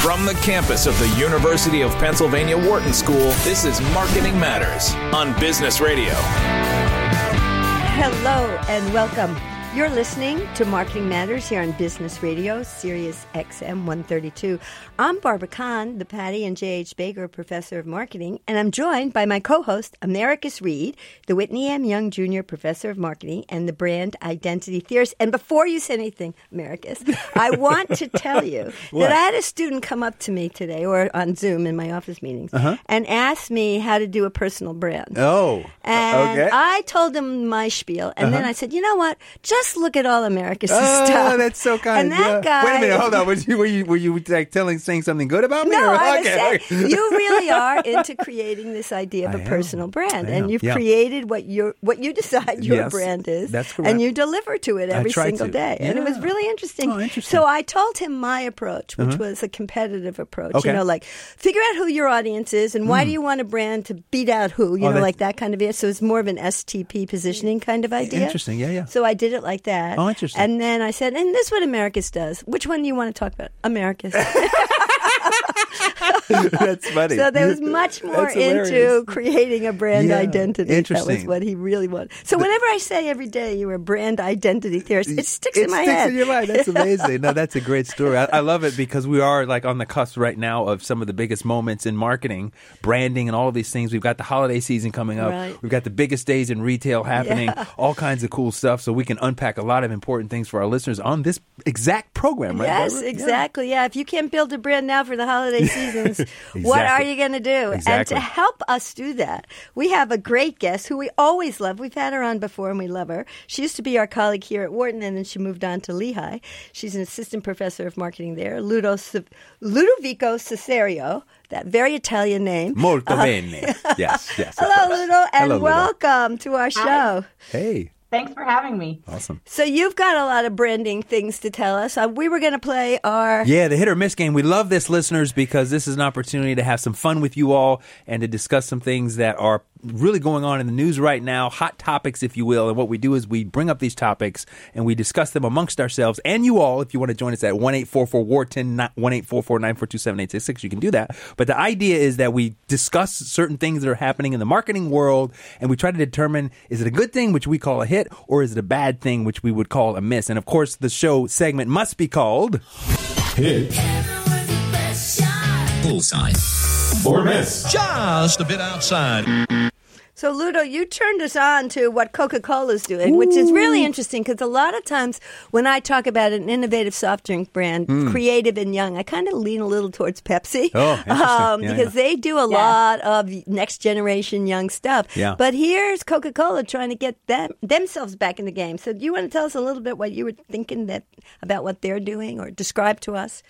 From the campus of the University of Pennsylvania Wharton School, this is Marketing Matters on Business Radio. Hello and welcome. You're listening to Marketing Matters here on Business Radio, Sirius XM 132. I'm Barbara Kahn, the Patty and J.H. Baker Professor of Marketing, and I'm joined by my co-host, Americus Reed, the Whitney M. Young Jr. Professor of Marketing and the Brand Identity Theorist. And before you say anything, Americus, I want to tell you that I had a student come up to me today or on Zoom in my office meetings Uh-huh. and ask me how to do a personal brand. Oh, And okay. I told him my spiel, and then I said, "You know what? Just look at all America's Oh, stuff." that's so kind. And that yeah. guy. Wait a minute, hold on. Were you were you, were you like telling saying something good about me? No, or- I was okay. saying you really are into creating this idea of I a am. personal brand, I and am, you've yeah. created what you what you decide your Yes, brand is, that's correct. and you deliver to it every single to. day, and it was really interesting. Oh, interesting. So I told him my approach, which uh-huh. was a competitive approach. Okay. You know, like figure out who your audience is, and why hmm. do you want a brand to beat out who? You. Oh, know, like that kind of idea. So it's more of an STP positioning kind of idea. Interesting, yeah, yeah. So I did it like that. Oh, interesting. And then I said, and this is what Americus does. Which one do you want to talk about? Americus. That's funny. So there was much more into creating a brand Yeah, identity. That was what he really wanted. So whenever I say every day you're a brand identity theorist, it sticks it in my sticks head. in your mind. That's amazing. no, that's a great story. I, I love it because we are like on the cusp right now of some of the biggest moments in marketing, branding, and all of these things. We've got the holiday season coming up. Right. We've got the biggest days in retail happening. Yeah. All kinds of cool stuff. So we can unpack a lot of important things for our listeners on this exact program. Right? Yes, Barbara? Yeah. exactly. Yeah. if you can't build a brand now for the holiday seasons, what are you going to do? And to help us do that, we have a great guest who we always love. We've had her on before and we love her. She used to be our colleague here at Wharton and then she moved on to Lehigh. She's an assistant professor of marketing there, Ludo, Ludovica Cesareo, that very Italian name. Molto uh, bene. Yes, yes. Hello, Ludo, and Hello, Ludo. welcome to our show. Hey, Thanks for having me. awesome. So you've got a lot of branding things to tell us. Uh, we were going to play our Yeah, the hit or miss game. We love this, listeners, because this is an opportunity to have some fun with you all and to discuss some things that are really going on in the news right now, hot topics, if you will. And what we do is we bring up these topics and we discuss them amongst ourselves and you all. If you want to join us at one eight four four Wharton one eight four four nine four two seven eight six six, you can do that. But the idea is that we discuss certain things that are happening in the marketing world and we try to determine is it a good thing, which we call a hit, or is it a bad thing, which we would call a miss. And of course, the show segment must be called. Hit Bullseye. or miss. Just a bit outside. So, Ludo, you turned us on to what Coca Cola is doing, which is really interesting because a lot of times when I talk about an innovative soft drink brand, creative and young, I kind of lean a little towards Pepsi. Oh, um, Yeah, because yeah. they do a lot of next generation young stuff. Yeah. But here's Coca Cola trying to get them themselves back in the game. So, do you want to tell us a little bit what you were thinking that about what they're doing or describe to us?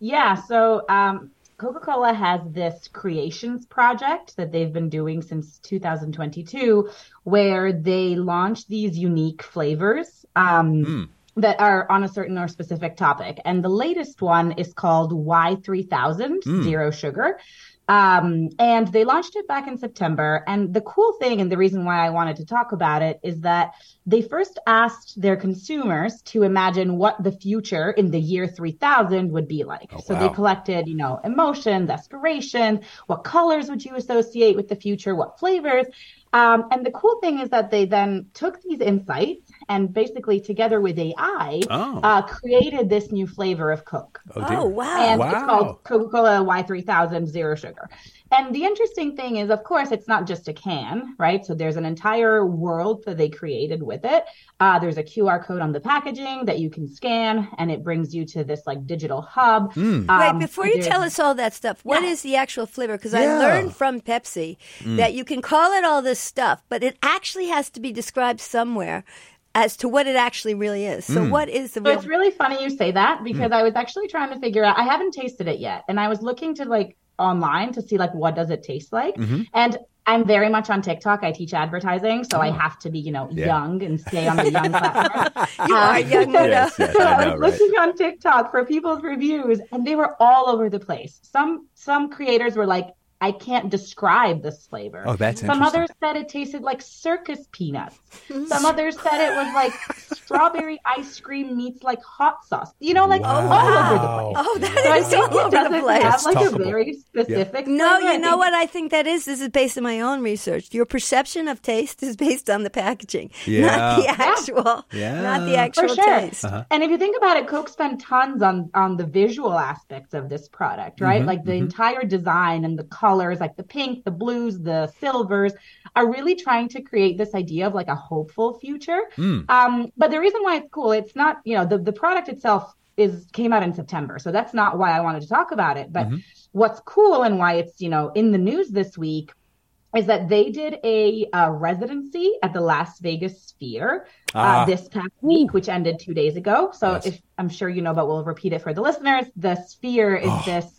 Yeah, so um, Coca Cola has this creations project that they've been doing since 2022, where they launch these unique flavors. Um, That are on a certain or specific topic. And the latest one is called Y3000, zero sugar. Um, and they launched it back in September. And the cool thing, and the reason why I wanted to talk about it, is that they first asked their consumers to imagine what the future in the year 3000 would be like. so wow. they collected, you know, emotions, aspirations, what colors would you associate with the future, what flavors. Um, and the cool thing is that they then took these insights and basically, together with AI, Oh. uh, created this new flavor of Coke. Oh, dear. Oh, wow. And Wow. it's called Coca-Cola Y3000 Zero Sugar. And the interesting thing is, of course, it's not just a can, right? So there's an entire world that they created with it. Uh, there's a QR code on the packaging that you can scan, and it brings you to this like digital hub. Wait, Um, before you tell us all that stuff, what is Yeah. the actual flavor? Because Yeah. I learned from Pepsi that you can call it all this stuff, but it actually has to be described somewhere as to what it actually really is. So, hmm. what is the So it's really funny you say that because hmm. I was actually trying to figure out. I haven't tasted it yet, and I was looking to like online to see like what does it taste like. Mm-hmm. And I'm very much on TikTok. I teach advertising, so I oh. have to be you know Yeah. young and stay on the young platform. you Uh, are um, young, Yes, yes, so I I, was right? looking on TikTok for people's reviews, and they were all over the place. Some some creators were like, I can't describe this flavor. Oh, that's Some interesting. others said it tasted like circus peanuts. Mm-hmm. Some others said it was like strawberry ice cream meets like hot sauce. You know, like all over the place. Oh, that So I is think all over the doesn't place. have like Talkable. a very specific. No, you know what I think that is? This is based on my own research. Your perception of taste is based on the packaging, Yeah. not the actual, Yeah. not the For actual sure. taste. Uh-huh. And if you think about it, Coke spent tons on on the visual aspects of this product, right? Mm-hmm. Like the mm-hmm. entire design and the colors, like the pink, the blues, the silvers, are really trying to create this idea of like a hopeful future. Um, but the reason why it's cool, it's not, you know, the, the product itself is came out in September. So that's not why I wanted to talk about it. But what's cool and why it's, you know, in the news this week is that they did a uh, residency at the Las Vegas Sphere Ah. uh, this past week, which ended two days ago. So Yes. if I'm sure you know, but we'll repeat it for the listeners. The Sphere is Oh. this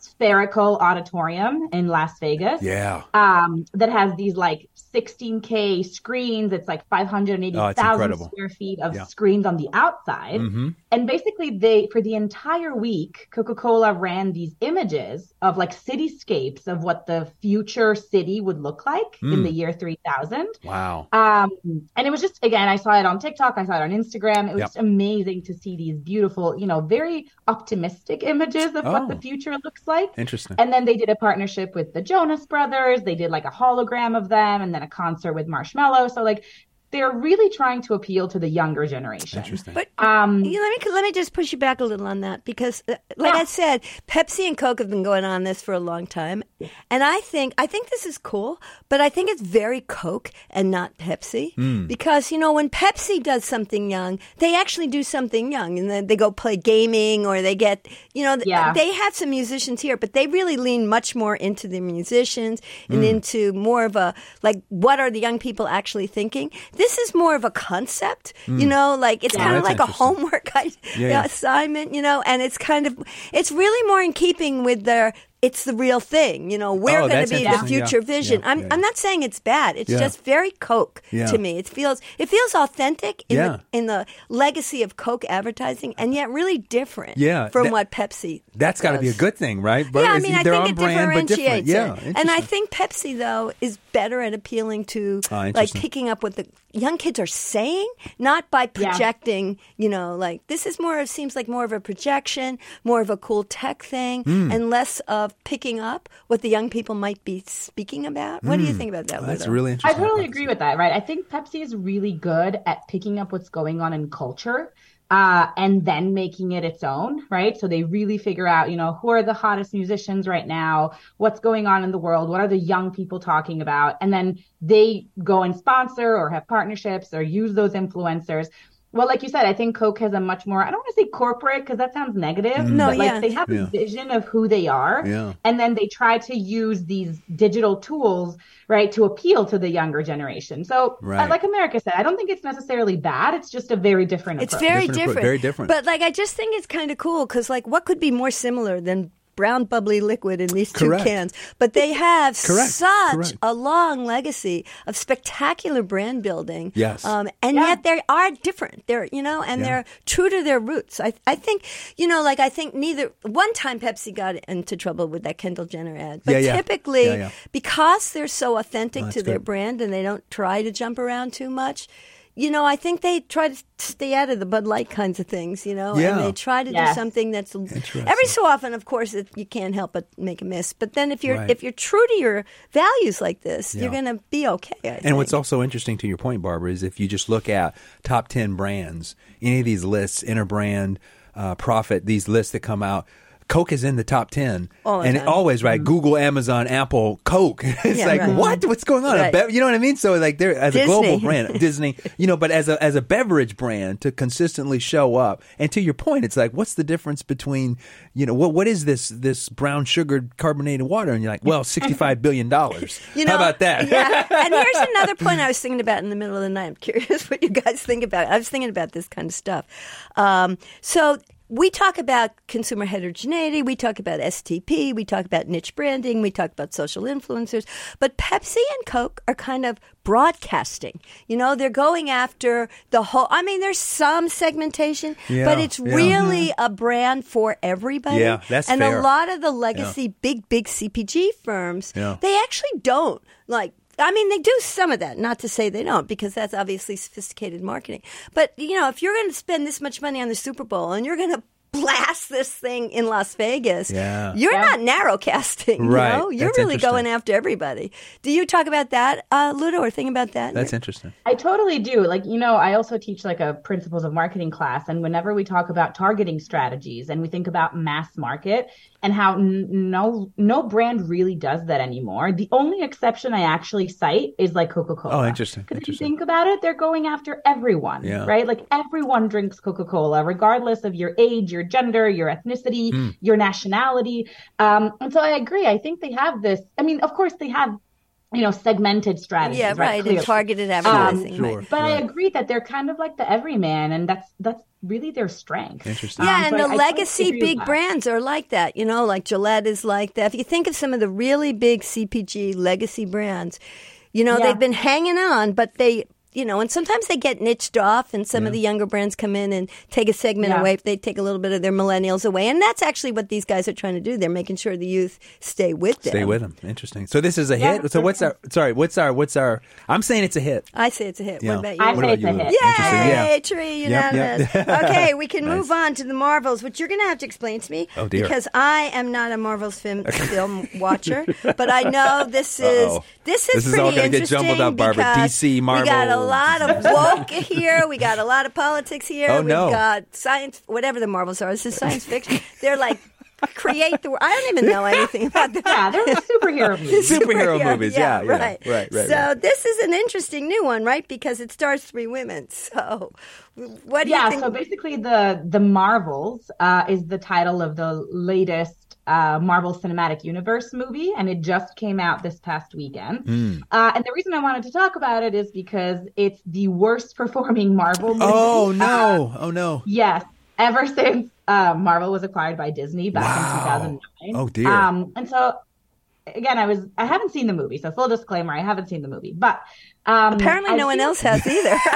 spherical auditorium in Las Vegas Yeah. um, that has these like 16K screens. It's like Oh, 580,000 incredible. square feet of Yeah. screens on the outside. Mhm. And basically, they, for the entire week, Coca Cola ran these images of like cityscapes of what the future city would look like in Mm. the year 3000. Wow. Um, and it was just again, I saw it on TikTok, I saw it on Instagram. It was Yep. just amazing to see these beautiful, you know, very optimistic images of what the Oh. future looks like. Interesting. And then they did a partnership with the Jonas Brothers. They did like a hologram of them, and then a concert with Marshmello. So like, they're really trying to appeal to the younger generation. Interesting. But Um, you know, let me let me just push you back a little on that because, uh, like Yeah. I said, Pepsi and Coke have been going on this for a long time, and I think I think this is cool, but I think it's very Coke and not Pepsi Hmm. because you know when Pepsi does something young, they actually do something young, and then they go play gaming or they get you know Yeah. they have some musicians here, but they really lean much more into the musicians and into more of a like what are the young people actually thinking. This is more of a concept, you know, like it's kind of Hmm. Like a homework Yeah, assignment, you know, and it's kind of it's really more in keeping with their it's the real thing, you know. We're Oh, going to be the interesting. Yeah. future vision. Yeah, I'm yeah, I'm not saying it's bad. It's just very Coke to me. It feels it feels authentic in the in the legacy of Coke advertising, and yet really different Yeah, from that- what Pepsi. That's got to be a good thing, right? But yeah, I mean, I they're think it brand, differentiates Yeah. And I think Pepsi, though, is better at appealing to Ah, like picking up what the young kids are saying, not by Yeah. projecting. You know, like this is more. It seems like more of a projection, more of a cool tech thing, Hmm. and less of picking up what the young people might be speaking about. What do you think about that? Hmm. That's really interesting. I totally agree with that, right? I think Pepsi is really good at picking up what's going on in culture uh, and then making it its own, right? So they really figure out, you know, who are the hottest musicians right now? What's going on in the world? What are the young people talking about? And then they go and sponsor or have partnerships or use those influencers. Well, like you said, I think Coke has a much more, I don't want to say corporate because that sounds negative, No, but like yeah. they have Yeah. a vision of who they are. Yeah. And then they try to use these digital tools, right, to appeal to the younger generation. So, uh, Right. like Americus said, I don't think it's necessarily bad. It's just a very different It's approach. very Different different, very different. But like, I just think it's kind of cool because, like, what could be more similar than brown bubbly liquid in these two Correct. cans? But they have Correct, such correct. a long legacy of spectacular brand building. Yes. um, and Yeah. yet they are different. They're you know, and Yeah. they're true to their roots. I I think you know, like I think neither one time Pepsi got into trouble with that Kendall Jenner ad, but Yeah, yeah. typically Yeah, yeah. because they're so authentic Oh, to that's their brand and they don't try to jump around too much. You know, I think they try to stay out of the Bud Light kinds of things, you know, Yeah. and they try to do something that's every so often, of course, it, you can't help but make a miss. But then if you're Right. if you're true to your values like this, Yeah. you're going to be okay. I And what's also interesting to your point, Barbara, is if you just look at top 10 brands, any of these lists, Interbrand, uh, Prophet, these lists that come out, Coke is in the top 10. All and always, right? Google, Amazon, Apple, Coke. it's Yeah, like, right. what? What's going on? Right. bev- you know what I mean? So, like, they're as a global brand, Disney, you know, but as a, as a beverage brand to consistently show up. And to your point, it's like, what's the difference between, you know, what what is this this brown sugared carbonated water? And you're like, well, $65 billion. You know, How about that? yeah. And here's another point I was thinking about in the middle of the night. I'm curious what you guys think about. it. I was thinking about this kind of stuff. Um, so we talk about consumer heterogeneity, we talk about STP, we talk about niche branding, we talk about social influencers, but Pepsi and Coke are kind of broadcasting. You know, they're going after the whole I mean there's some segmentation, Yeah, but it's yeah. really mm-hmm. a brand for everybody. Yeah, that's and fair. a lot of the legacy big big CPG firms, Yeah. they actually don't like I mean, they do some of that. Not to say they don't, because that's obviously sophisticated marketing. But you know, if you're going to spend this much money on the Super Bowl and you're going to blast this thing in Las Vegas, Yeah. you're not narrow casting. Right. You know? You're That's really going after everybody. Do you talk about that, uh, Ludo, or think about that? That's interesting. I totally do. Like, you know, I also teach like a principles of marketing class. And whenever we talk about targeting strategies and we think about mass market and how n- no, no brand really does that anymore. The only exception I actually cite is like Coca-Cola. Oh, interesting, Because if you think about it, they're going after everyone, Yeah. right? Like everyone drinks Coca-Cola, regardless of your age, your gender, your ethnicity, Hmm. your nationality. Um, and so I agree. I think they have this. I mean, of course they have, you know, segmented strategies. yeah, right. And targeted advertising. sure. right. But I agree that they're kind of like the everyman, and that's that's really their strength. Interesting. Yeah, Um, and the I- I legacy agree with big brands are like that. You know, like Gillette is like that. If you think of some of the really big CPG legacy brands, you know, Yeah. they've been hanging on, but they, you know, and sometimes they get niched off, and some of the younger brands come in and take a segment Yeah. away. They take a little bit of their millennials away, and that's actually what these guys are trying to do. They're making sure the youth stay with them. Stay with them. Interesting. So this is a Yeah, hit. So what's our? Sorry, what's our? What's our? I'm saying it's a hit. I say it's a hit. Yeah. What about you? I What say about it's you, a hit. Interesting. Yeah. Yay, tree, Yep, unanimous. yep. okay, we can Nice. move on to the Marvels, which you're going to have to explain to me. Oh, dear. Because I am not a Marvels film, film watcher, but I know this is Uh-oh. this is This is pretty all gonna get interesting jumbled up, Barbara. because DC, We got a lot of woke here. We got a lot of politics here. Oh, We've no. got science, whatever the Marvels are. This is science fiction. They're like create the. I don't even know anything about that. Yeah, they're the superhero movies. Superhero movies. Yeah, yeah. right, Right, right, So right. this is an interesting new one, right? Because it stars three women. So, what do you yeah think? so basically the the marvels uh, is the title of the latest uh, marvel cinematic universe movie and it just came out this past weekend Hmm. uh, and the reason i wanted to talk about it is because it's the worst performing marvel movie Oh uh, no! Oh no! yes ever since uh, marvel was acquired by disney back Wow. in 2009 Oh, dear. um, and so again i was i haven't seen the movie so full disclaimer i haven't seen the movie but um, Apparently, I've no one else has either.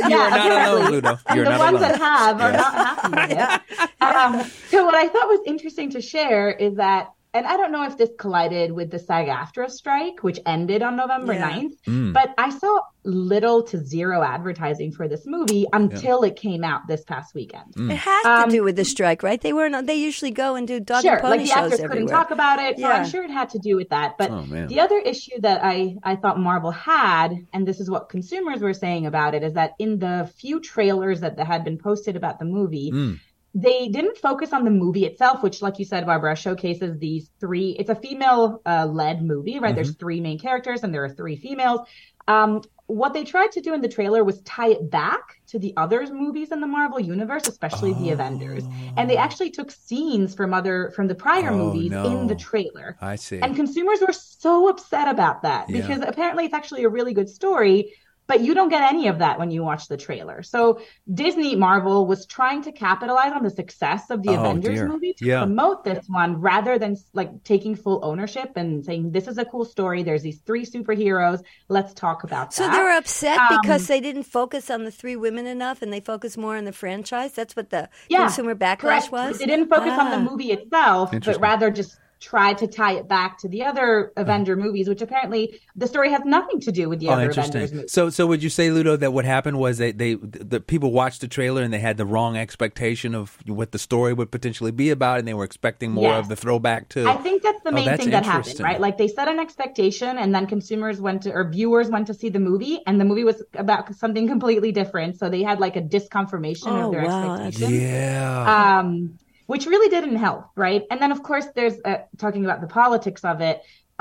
You are not apparently. alone, Ludo. And You're the not ones alone. that have are Yeah. not happy with it. Um, so what I thought was interesting to share is that, and I don't know if this collided with the SAG-AFTRA strike, which ended on November Yeah. 9th, Mm. but I saw little to zero advertising for this movie until it came out this past weekend. Mm. it has to Um, do with the strike, right? They weren't. They usually go and do dog Sure, and pony like the shows actors everywhere. couldn't talk about it, so Yeah. I'm sure it had to do with that. But Oh, the other issue that I I thought Marvel had, and this is what consumers were saying about it, is that in the few trailers that had been posted about the movie, Mm. They didn't focus on the movie itself, which, like you said, Barbara, showcases these three. It's a female uh, led movie, right? There's three main characters, and there are three females. Um, what they tried to do in the trailer was tie it back to the other movies in the Marvel universe, especially the Avengers, and they actually took scenes from other from the prior Oh, movies no. in the trailer. I see. And consumers were so upset about that Yeah. because apparently it's actually a really good story, but you don't get any of that when you watch the trailer. So Disney Marvel was trying to capitalize on the success of the Oh, Avengers dear. movie to Yeah. promote this one rather than like taking full ownership and saying this is a cool story. There's these three superheroes. Let's talk about So that. So they're upset Um, because they didn't focus on the three women enough, and they focus more on the franchise. That's what the Yeah, consumer backlash Correct. was. They didn't focus on Ah. the movie itself, but rather just try to tie it back to the other Avenger movies, which apparently the story has nothing to do with the Oh, other interesting. Avengers movies. So, so would you say, Ludo, that what happened was they, they, the people watched the trailer and they had the wrong expectation of what the story would potentially be about, and they were expecting more Yes. of the throwback to. I think that's the Oh, main that's thing that happened, right? Like they set an expectation and then consumers went to, or viewers went to see the movie and the movie was about something completely different. So they had like a disconfirmation Oh, of their wow, expectations. yeah. um, which really didn't help, right? And then, of course, there's uh, talking about the politics of it.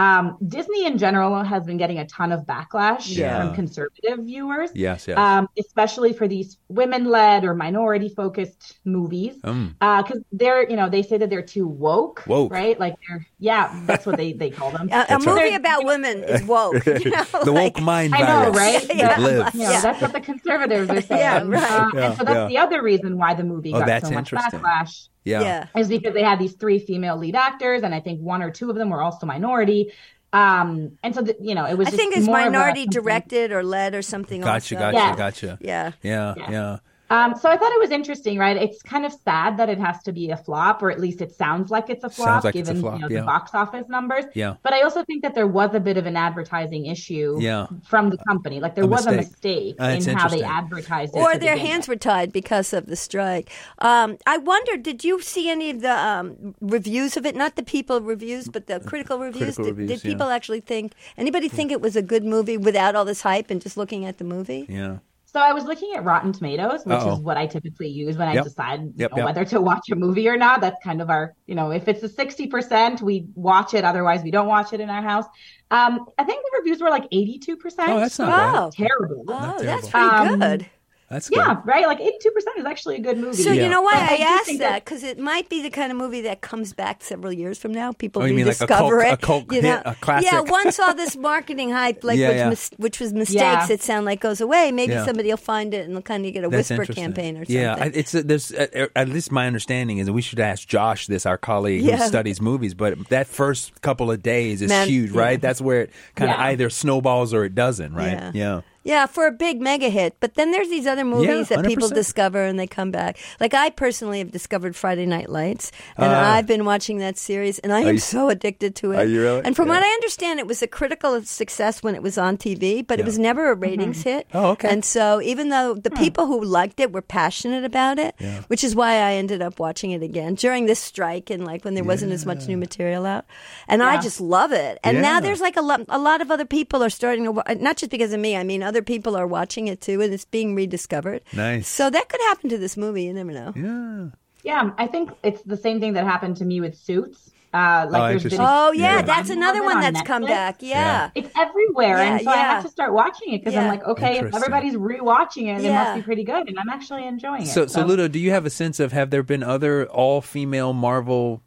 um, Disney in general has been getting a ton of backlash Yeah. from conservative viewers. Yes, yes. Um, especially for these women-led or minority-focused movies, Mm. because they're, you know, they say that they're too woke, Woke. right? Like they're, yeah, that's what they they call them. A, a That's right. movie about women is woke. You know, the like- woke mind I know, right? that Yeah. lives. Yeah. that's what the conservatives are saying. Yeah, right. Uh, Yeah, and so that's yeah. the other reason why the movie Oh, got that's so much backlash Yeah. yeah. is because they had these three female lead actors, and I think one or two of them were also minority. Um, and so the, you know, it was. I just think it's more a- minority directed or led or something. Gotcha, also. gotcha, Yeah. gotcha. Yeah. Yeah, Yeah. yeah. Um, so I thought it was interesting, right? It's kind of sad that it has to be a flop, or at least it sounds like it's a flop, like it's a given flop, you know, yeah. the box office numbers. Yeah. But I also think that there was a bit of an advertising issue Yeah. from the company. Like there A was a mistake. mistake Uh, in how they advertised it. Or their begin hands were tied because of the strike. Um, I wonder, did you see any of the um, reviews of it? Not the people reviews, but the critical reviews. critical did, reviews, did people yeah. actually think? Anybody think it was a good movie without all this hype and just looking at the movie? Yeah. So I was looking at Rotten Tomatoes, which Uh-oh. is what I typically use when I Yep. decide you Yep, know, yep. whether to watch a movie or not. That's kind of our, you know, if it's a sixty percent, we watch it. Otherwise, we don't watch it in our house. Um, I think the reviews were like eighty-two percent. Oh, that's not bad. Wow. terrible. Oh, terrible. that's pretty Um, good. That's good. Yeah, right. Like eighty-two percent is actually a good movie. So Yeah. you know why I I, asked that that- because it might be the kind of movie that comes back several years from now. People Oh, you mean like a rediscover cult- it. a cult you hit, a classic? Yeah, once all this marketing hype, like Yeah, which, yeah. mis- which was mistakes, Yeah. it sound like goes away. Maybe Yeah. somebody will find it and they'll kind of get a That's whisper campaign or something. Yeah, I- it's uh, there's uh, at least my understanding is that we should ask Josh this, our colleague Yeah. who studies movies. But that first couple of days is Man- huge, right? That's where it kind of Yeah. either snowballs or it doesn't, right? Yeah. Yeah. Yeah, for a big mega hit. But then there's these other movies that people discover and they come back. Like I personally have discovered Friday Night Lights, and Ah. I've been watching that series, and I am you- so addicted to it. Are you really? And from what I understand, it was a critical success when it was on TV, but Yeah. it was never a ratings hit. Oh, okay. And so even though the people who liked it were passionate about it, Yeah. which is why I ended up watching it again during this strike and like when there wasn't as much new material out, and I just love it. And Yeah. now there's like a lot, a lot of other people are starting to, not just because of me. I mean, other people are watching it too, and it's being rediscovered. Nice. So that could happen to this movie. You never know. Yeah. yeah, I think it's the same thing that happened to me with Suits. Uh, like Oh, there's been Oh yeah, Yeah. that's another one on that's come back. Yeah. It's everywhere, Yeah, and so I have to start watching it because Yeah. I'm like, okay, if everybody's rewatching it, it must be pretty good, and I'm actually enjoying it. So, so Ludo, do you have a sense of have there been other all female Marvel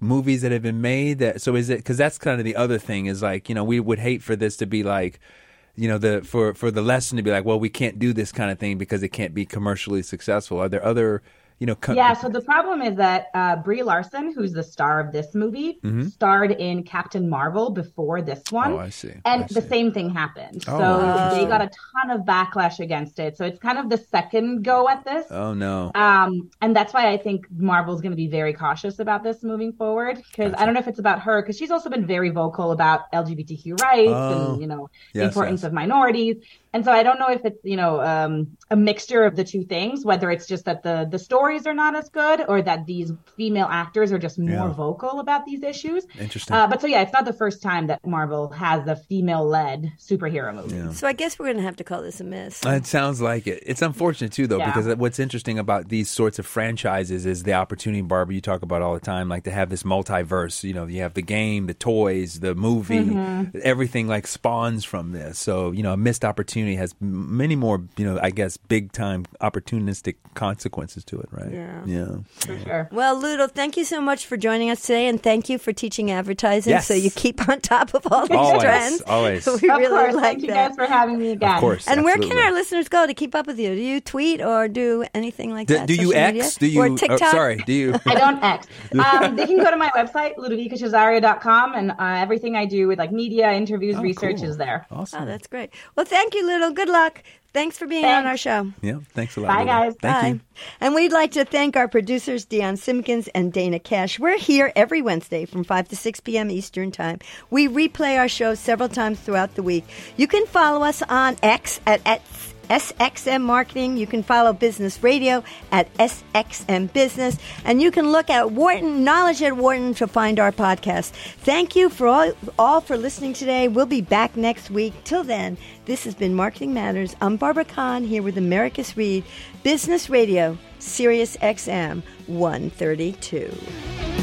movies that have been made? That so is it because that's kind of the other thing is like you know we would hate for this to be like. You know the for for the lesson to be like, well, we can't do this kind of thing because it can't be commercially successful. Are there other, you know, co- Yeah, so the problem is that uh, Brie Larson, who's the star of this movie, starred in Captain Marvel before this one. Mm-hmm. Oh, I see. And I the same thing happened. Oh, so they got a ton of backlash against it. So it's kind of the second go at this. Oh no. Um, and that's why I think Marvel's going to be very cautious about this moving forward. Because I don't know if it's about her, because she's also been very vocal about LGBTQ rights Oh. and you know the Yes, importance yes. of minorities. And so I don't know if it's you know um, a mixture of the two things, whether it's just that the the stories are not as good, or that these female actors are just more Yeah. vocal about these issues. Interesting. Uh, but so yeah, it's not the first time that Marvel has a female-led superhero movie. Yeah. So I guess we're going to have to call this a miss. It sounds like it. It's unfortunate too, though, Yeah. because what's interesting about these sorts of franchises is the opportunity, Barbara, you talk about all the time, like to have this multiverse. You know, you have the game, the toys, the movie, Mm-hmm. everything like spawns from this. So you know, a missed opportunity has many more, you know, I guess, big time opportunistic consequences to it, right? Yeah. Yeah. For sure. Well, Ludo, thank you so much for joining us today, and thank you for teaching advertising Yes. so you keep on top of all these Always, trends. always. we Of really of course. like Thank you guys for having me again. Of course. and where can our listeners go to keep up with you? Do you tweet or do anything like Do, that? do you social X? media? Do you? or oh, TikTok? sorry. Do you? I don't X. Um, they can go to my website, ludovicacesareo.com, and uh, everything I do with like media, interviews, Oh, research cool. is there. Awesome. Oh, that's great. Well, thank you, Ludo. Good luck. Thanks for being on our show. yeah. Thanks a lot. Bye, Ludo. guys. Thank Bye. you. And we'd like to thank our producers, Dion Simpkins and Dana Cash. We're here every Wednesday from 5 to 6 p.m. Eastern Time. We replay our shows several times throughout the week. You can follow us on X at, at SXM Marketing. You can follow Business Radio at SXM Business. And you can look at Wharton, Knowledge at Wharton to find our podcast. Thank you for all, all for listening today. We'll be back next week. Till then, this has been Marketing Matters. I'm Barbara Kahn here with Americus Reed, Business Radio, Sirius XM 132.